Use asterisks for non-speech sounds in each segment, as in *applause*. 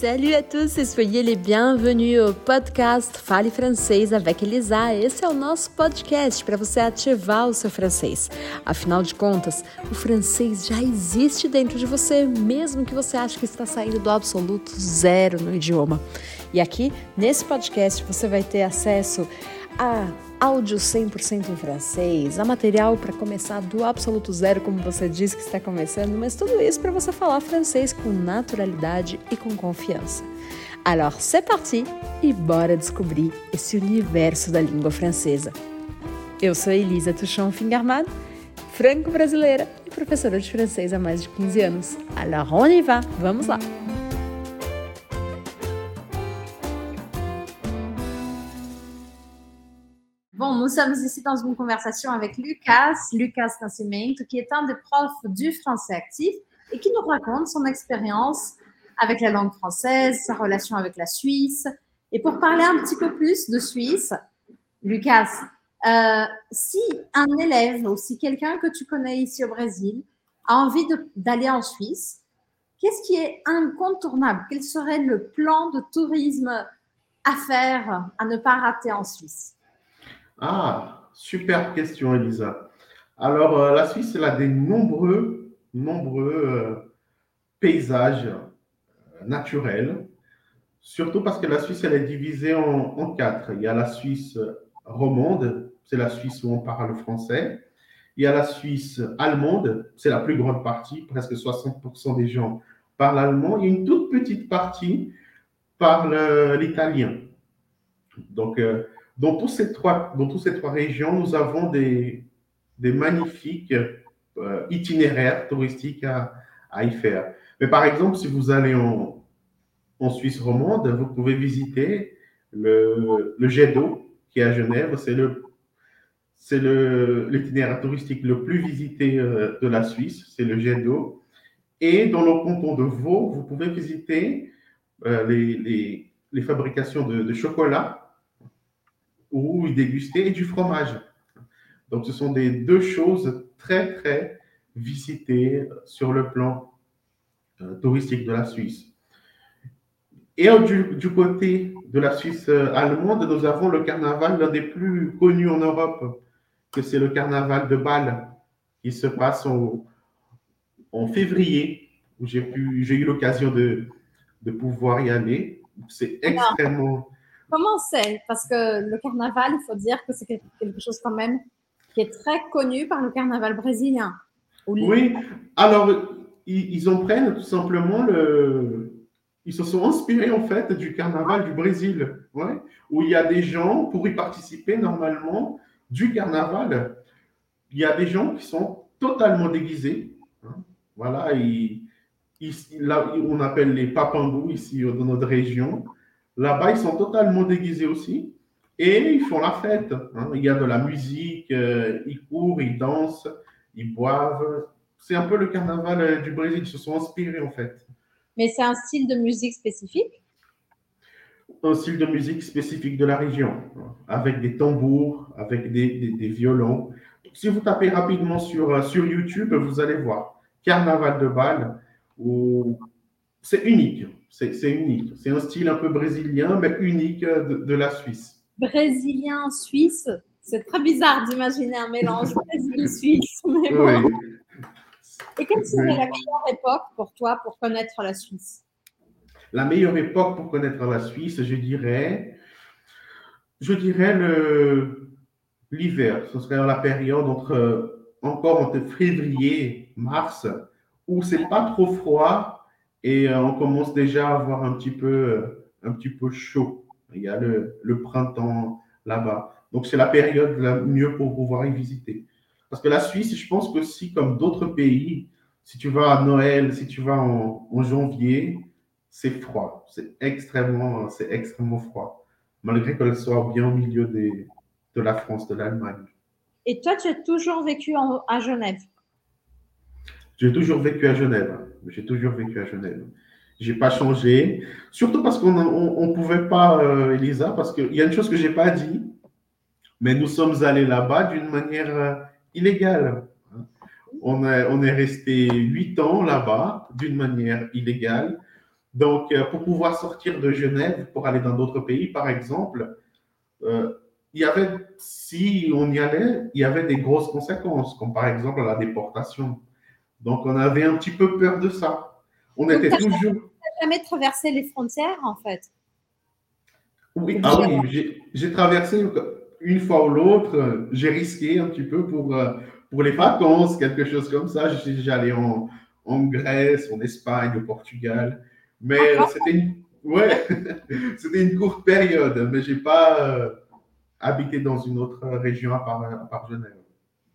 Salut à tous soyez les bienvenus au podcast Fale Francês avec Elisa. Esse é o nosso podcast para você ativar o seu francês. Afinal de contas, o francês já existe dentro de você, mesmo que você ache que está saindo do absoluto zero no idioma. E aqui, nesse podcast, você vai ter acesso a áudio 100% em francês, a material para começar do absoluto zero, como você disse que está começando, mas tudo isso para você falar francês com naturalidade e com confiança. Alors, c'est parti e bora descobrir esse universo da língua francesa. Eu sou Elisa Tuchon Fingerman, franco-brasileira e professora de francês há mais de 15 anos. Alors, on y va, vamos lá! Bon, nous sommes ici dans une conversation avec Lucas, Lucas Nascimento, qui est un des profs du français actif et qui nous raconte son expérience avec la langue française, sa relation avec la Suisse. Et pour parler un petit peu plus de Suisse, Lucas, euh, si un élève ou si quelqu'un que tu connais ici au Brésil a envie d'aller en Suisse, qu'est-ce qui est incontournable? Quel serait le plan de tourisme à faire, à ne pas rater en Suisse? Ah, super question, Elisa. Alors, euh, la Suisse, elle a des nombreux, nombreux euh, paysages euh, naturels, surtout parce que la Suisse, elle est divisée en, quatre. Il y a la Suisse romande, c'est la Suisse où on parle français. Il y a la Suisse allemande, c'est la plus grande partie, presque 60% des gens parlent allemand. Il y a une toute petite partie parle l'italien. Donc, dans, tous ces trois, dans toutes ces trois régions, nous avons des, des magnifiques euh, itinéraires touristiques à, à, y faire. Mais par exemple, si vous allez en, en Suisse romande, vous pouvez visiter le, le jet d'eau qui est à Genève. C'est le l'itinéraire touristique le plus visité euh, de la Suisse, c'est le jet d'eau. Et dans le canton de Vaud, vous pouvez visiter euh, les, les, les, fabrications de chocolat ou y déguster et du fromage. Donc, ce sont des deux choses très, très visitées sur le plan euh, touristique de la Suisse. Et du, du, côté de la Suisse euh, allemande, nous avons le carnaval, l'un des plus connus en Europe, que c'est le carnaval de Bâle, qui se passe en, en février, où j'ai eu l'occasion de, de pouvoir y aller. C'est extrêmement Comment c'est? Parce que le carnaval, il faut dire que c'est quelque chose quand même qui est très connu par le carnaval brésilien. Oui, alors ils, en prennent tout simplement le. Ils se sont inspirés en fait du carnaval du Brésil, ouais, où il y a des gens pour y participer normalement du carnaval. Il y a des gens qui sont totalement déguisés. Hein, voilà, là, on appelle les papambous ici dans notre région. Là-bas, ils sont totalement déguisés aussi. Et ils font la fête. Hein. Il y a de la musique, euh, ils courent, ils dansent, ils boivent. C'est un peu le carnaval euh, du Brésil. Ils se sont inspirés en fait. Mais c'est un style de musique spécifique? Un style de musique spécifique de la région, avec des tambours, avec des, des, violons. Si vous tapez rapidement sur, euh, sur YouTube, vous allez voir Carnaval de Bâle, où c'est unique. C'est unique. C'est un style un peu brésilien, mais unique de, la Suisse. Brésilien-suisse C'est très bizarre d'imaginer un mélange *laughs* Brésil-Suisse. Oui. Et quelle serait la meilleure époque pour toi pour connaître la Suisse? La meilleure époque pour connaître la Suisse, je dirais, je dirais l'hiver. Ce serait la période entre encore entre février, mars, où c'est pas trop froid et euh, on commence déjà à avoir un petit peu, euh, un petit peu chaud. Il y a le, le printemps là-bas. Donc, c'est la période la mieux pour pouvoir y visiter. Parce que la Suisse, je pense que si, comme d'autres pays, si tu vas à Noël, si tu vas en, en janvier, c'est froid. C'est extrêmement, extrêmement froid. Malgré qu'elle soit bien au milieu de la France, de l'Allemagne. Et toi, tu as toujours vécu à Genève? J'ai toujours vécu à Genève. J'ai toujours vécu à Genève. J'ai pas changé. Surtout parce qu'on ne pouvait pas, euh, Elisa, parce qu'il y a une chose que j'ai pas dit, mais nous sommes allés là-bas d'une manière euh, illégale. On est, on est resté huit ans là-bas d'une manière illégale. Donc, euh, pour pouvoir sortir de Genève, pour aller dans d'autres pays, par exemple, il y avait, si on y allait, il y avait des grosses conséquences, comme par exemple la déportation. Donc, on avait un petit peu peur de ça. On Donc, était toujours. jamais traversé les frontières, en fait? Oui, ah oui, j'ai- traversé une fois ou l'autre, j'ai risqué un petit peu pour, euh, pour les vacances, quelque chose comme ça. Allé en, en Grèce, en Espagne, au Portugal. Mais euh, c'était une, ouais, *laughs* c'était une courte période, mais j'ai pas euh, habité dans une autre région à part, à part Genève.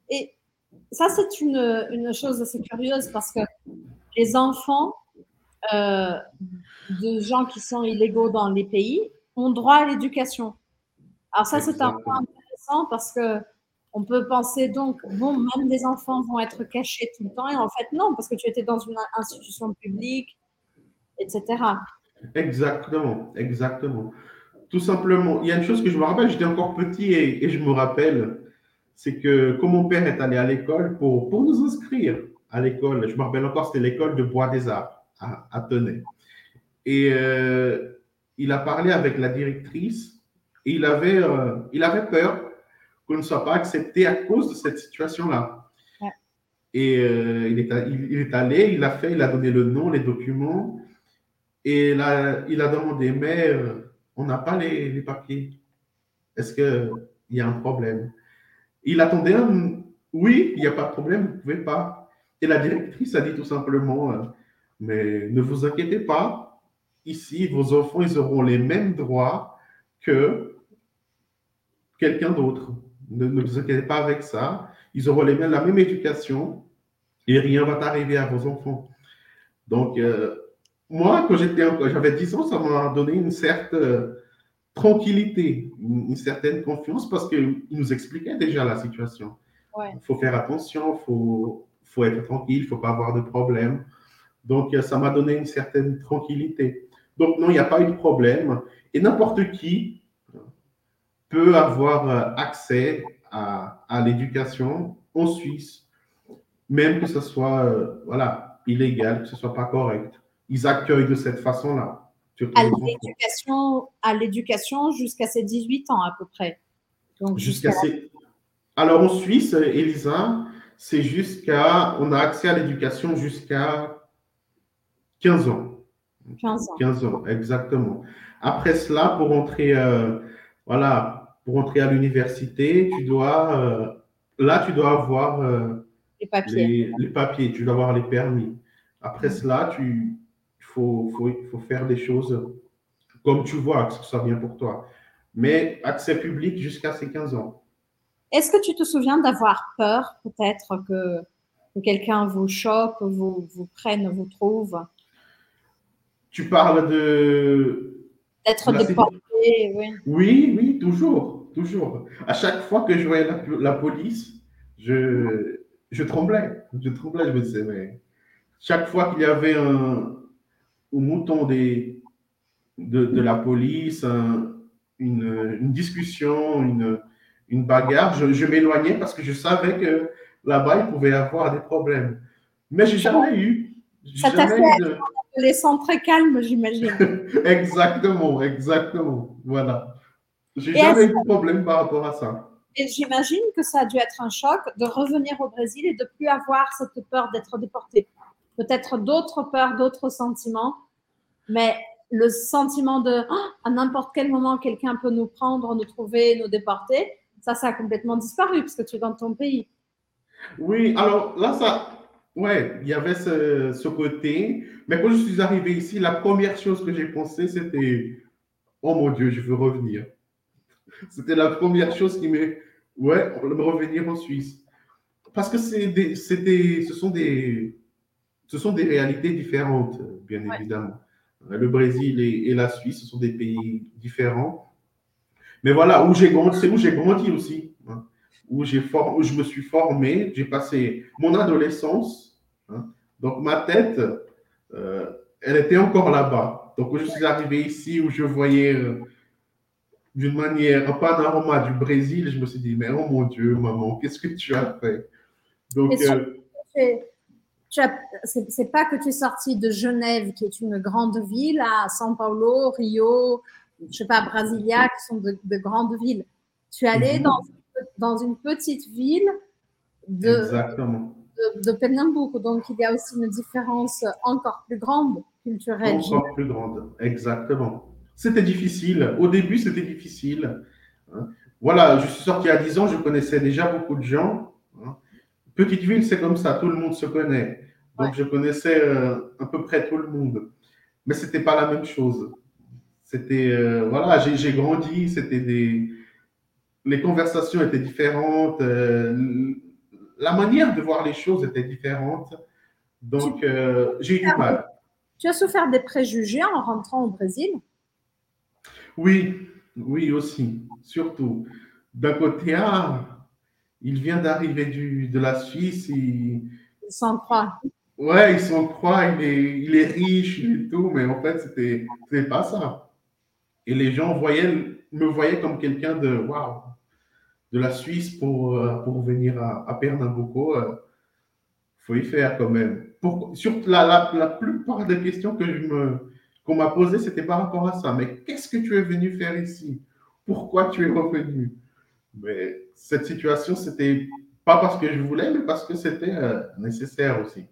Et ça, c'est une, une chose assez curieuse parce que les enfants euh, de gens qui sont illégaux dans les pays ont droit à l'éducation. Alors ça, c'est un point intéressant parce que on peut penser donc, bon, même les enfants vont être cachés tout le temps, et en fait, non, parce que tu étais dans une institution publique, etc. Exactement, exactement. Tout simplement, il y a une chose que je me rappelle, j'étais encore petit et, et je me rappelle, c'est que quand mon père est allé à l'école pour, pour nous inscrire à l'école, je me rappelle encore, c'était l'école de Bois des Arts à, à Tenay. Et euh, il a parlé avec la directrice et il avait, euh, il avait peur qu'on ne soit pas accepté à cause de cette situation-là. Ouais. Et euh, il, est, il, il est allé, il a fait, il a donné le nom, les documents. Et là, il a demandé, mais on n'a pas les, les papiers. Est-ce qu'il y a un problème? Il attendait un oui, il n'y a pas de problème, vous ne pouvez pas. Et la directrice a dit tout simplement, euh, mais ne vous inquiétez pas, ici, vos enfants, ils auront les mêmes droits que quelqu'un d'autre. Ne, ne vous inquiétez pas avec ça. Ils auront la même éducation et rien va t'arriver à vos enfants. Donc, euh, moi, quand j'avais 10 ans, ça m'a donné une certaine euh, tranquillité, une, certaine confiance parce qu'il nous expliquait déjà la situation. Ouais. Il faut faire attention, il faut, faut être tranquille, il ne faut pas avoir de problème. Donc, euh, ça m'a donné une certaine tranquillité. Donc, non, il n'y a pas eu de problème. Et n'importe qui peut avoir euh, accès à, à l'éducation en Suisse, même que ce soit euh, voilà, illégal, que ce soit pas correct. Ils accueillent de cette façon-là. À l'éducation, jusqu'à ses 18 ans à peu près. Jusqu'à ces... Alors en Suisse, Elisa, c'est jusqu'à. On a accès à l'éducation jusqu'à 15 ans. 15 ans. 15 ans, exactement. Après cela, pour entrer, euh, voilà, pour entrer à l'université, tu dois, euh, là, tu dois avoir euh, les papiers. les, les papiers, tu dois avoir les permis. Après cela, tu, faut, faut, faut faire des choses comme tu vois, que ce soit bien pour toi. Mais accès public jusqu'à ces 15 ans. Est-ce que tu te souviens d'avoir peur peut-être que, que quelqu'un vous chope, vous, vous prenne, vous trouve, Tu parles de, d'être déporté oui. Oui, oui, toujours, toujours. À chaque fois que je voyais la, la police, je, je tremblais. Je tremblais, je me disais, mais chaque fois qu'il y avait un, au mouton des, de, de la police, un- une, une discussion, une, une bagarre, je, je m'éloignais parce que je savais que là-bas, il pouvait y avoir des problèmes. Mais j'ai jamais eu. Ça t'a fait eu de- Adolescent très calme, j'imagine. *laughs* Exactement, exactement. Voilà. J'ai jamais eu de problème par rapport à ça. Et j'imagine que ça a dû être un choc de revenir au Brésil et de plus avoir cette peur d'être déporté. Peut-être d'autres peurs, d'autres sentiments, mais le sentiment de Ah, à n'importe quel moment quelqu'un peut nous prendre, nous trouver, nous déporter, ça, ça a complètement disparu parce que tu es dans ton pays. Oui, alors là, ça, ouais, il y avait ce, côté. Mais quand je suis arrivé ici, la première chose que j'ai pensé, c'était, oh mon Dieu, je veux revenir. C'était la première chose qui m'est, ouais, revenir en Suisse. Parce que c'est des, des- ce sont des, ce sont des réalités différentes, bien Ouais. évidemment. Le Brésil et, et la Suisse, ce sont des pays différents. Mais voilà, où j'ai grandi, c'est où j'ai grandi aussi, hein, où, j'ai for- où je me suis formé, j'ai passé mon adolescence. hein. donc ma tête, euh, elle était encore là-bas. Donc quand je suis arrivé ici, où je voyais euh, d'une manière un panorama du Brésil, je me suis dit, mais oh mon Dieu, maman, qu'est-ce que tu as fait? Donc, euh, c'est pas que tu es sorti de Genève, qui est une grande ville, à São Paulo, Rio, je sais pas, Brasilia, qui sont de, grandes villes. Tu es allé mhm. dans, dans une petite ville de, Exactement. de, de Pernambuco. Donc, il y a aussi une différence encore plus grande culturelle. Encore plus grande, exactement. C'était difficile. Au début, c'était difficile. Hein. Voilà, je suis sorti à 10 ans, je connaissais déjà beaucoup de gens. Hein. Petite ville, c'est comme ça, tout le monde se connaît. Donc, je connaissais euh, à peu près tout le monde. Mais ce n'était pas la même chose. C'était, euh, voilà, j'ai grandi, c'était des. Les conversations étaient différentes, euh, la manière de voir les choses était différente. Donc, j'ai eu du mal. Tu as souffert des préjugés en rentrant au Brésil? Oui, oui aussi, surtout. D'un côté, ah, il vient d'arriver de la Suisse. Il, il s'en croit. Ouais, il s'en croit, il est, il est riche et tout, mais en fait, c'était pas ça. Et les gens me voyaient comme quelqu'un de waouh, de la Suisse pour, euh, pour venir à, à Pernambuco. Euh, faut y faire quand même. Pour, sur la, la, la plupart des questions que je me qu'on m'a posées, c'était par rapport à ça. Mais qu'est-ce que tu es venu faire ici? Pourquoi tu es revenu? Mais cette situation, c'était pas parce que je voulais, mais parce que c'était euh, nécessaire aussi.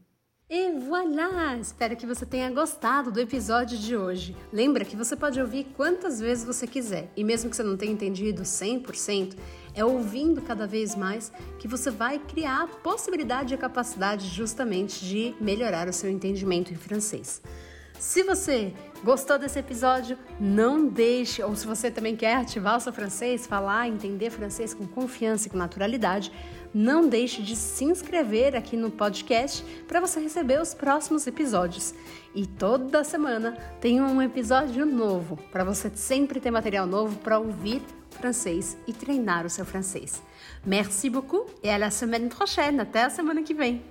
E voilà! Espero que você tenha gostado do episódio de hoje. Lembra que você pode ouvir quantas vezes você quiser, e mesmo que você não tenha entendido 100%, é ouvindo cada vez mais que você vai criar a possibilidade e a capacidade justamente de melhorar o seu entendimento em francês. Se você gostou desse episódio, não deixe, ou se você também quer ativar o seu francês, falar, entender francês com confiança e com naturalidade, não deixe de se inscrever aqui no podcast para você receber os próximos episódios. E toda semana tem um episódio novo para você sempre ter material novo para ouvir francês e treinar o seu francês. Merci beaucoup et à la semaine prochaine. Até a semana que vem.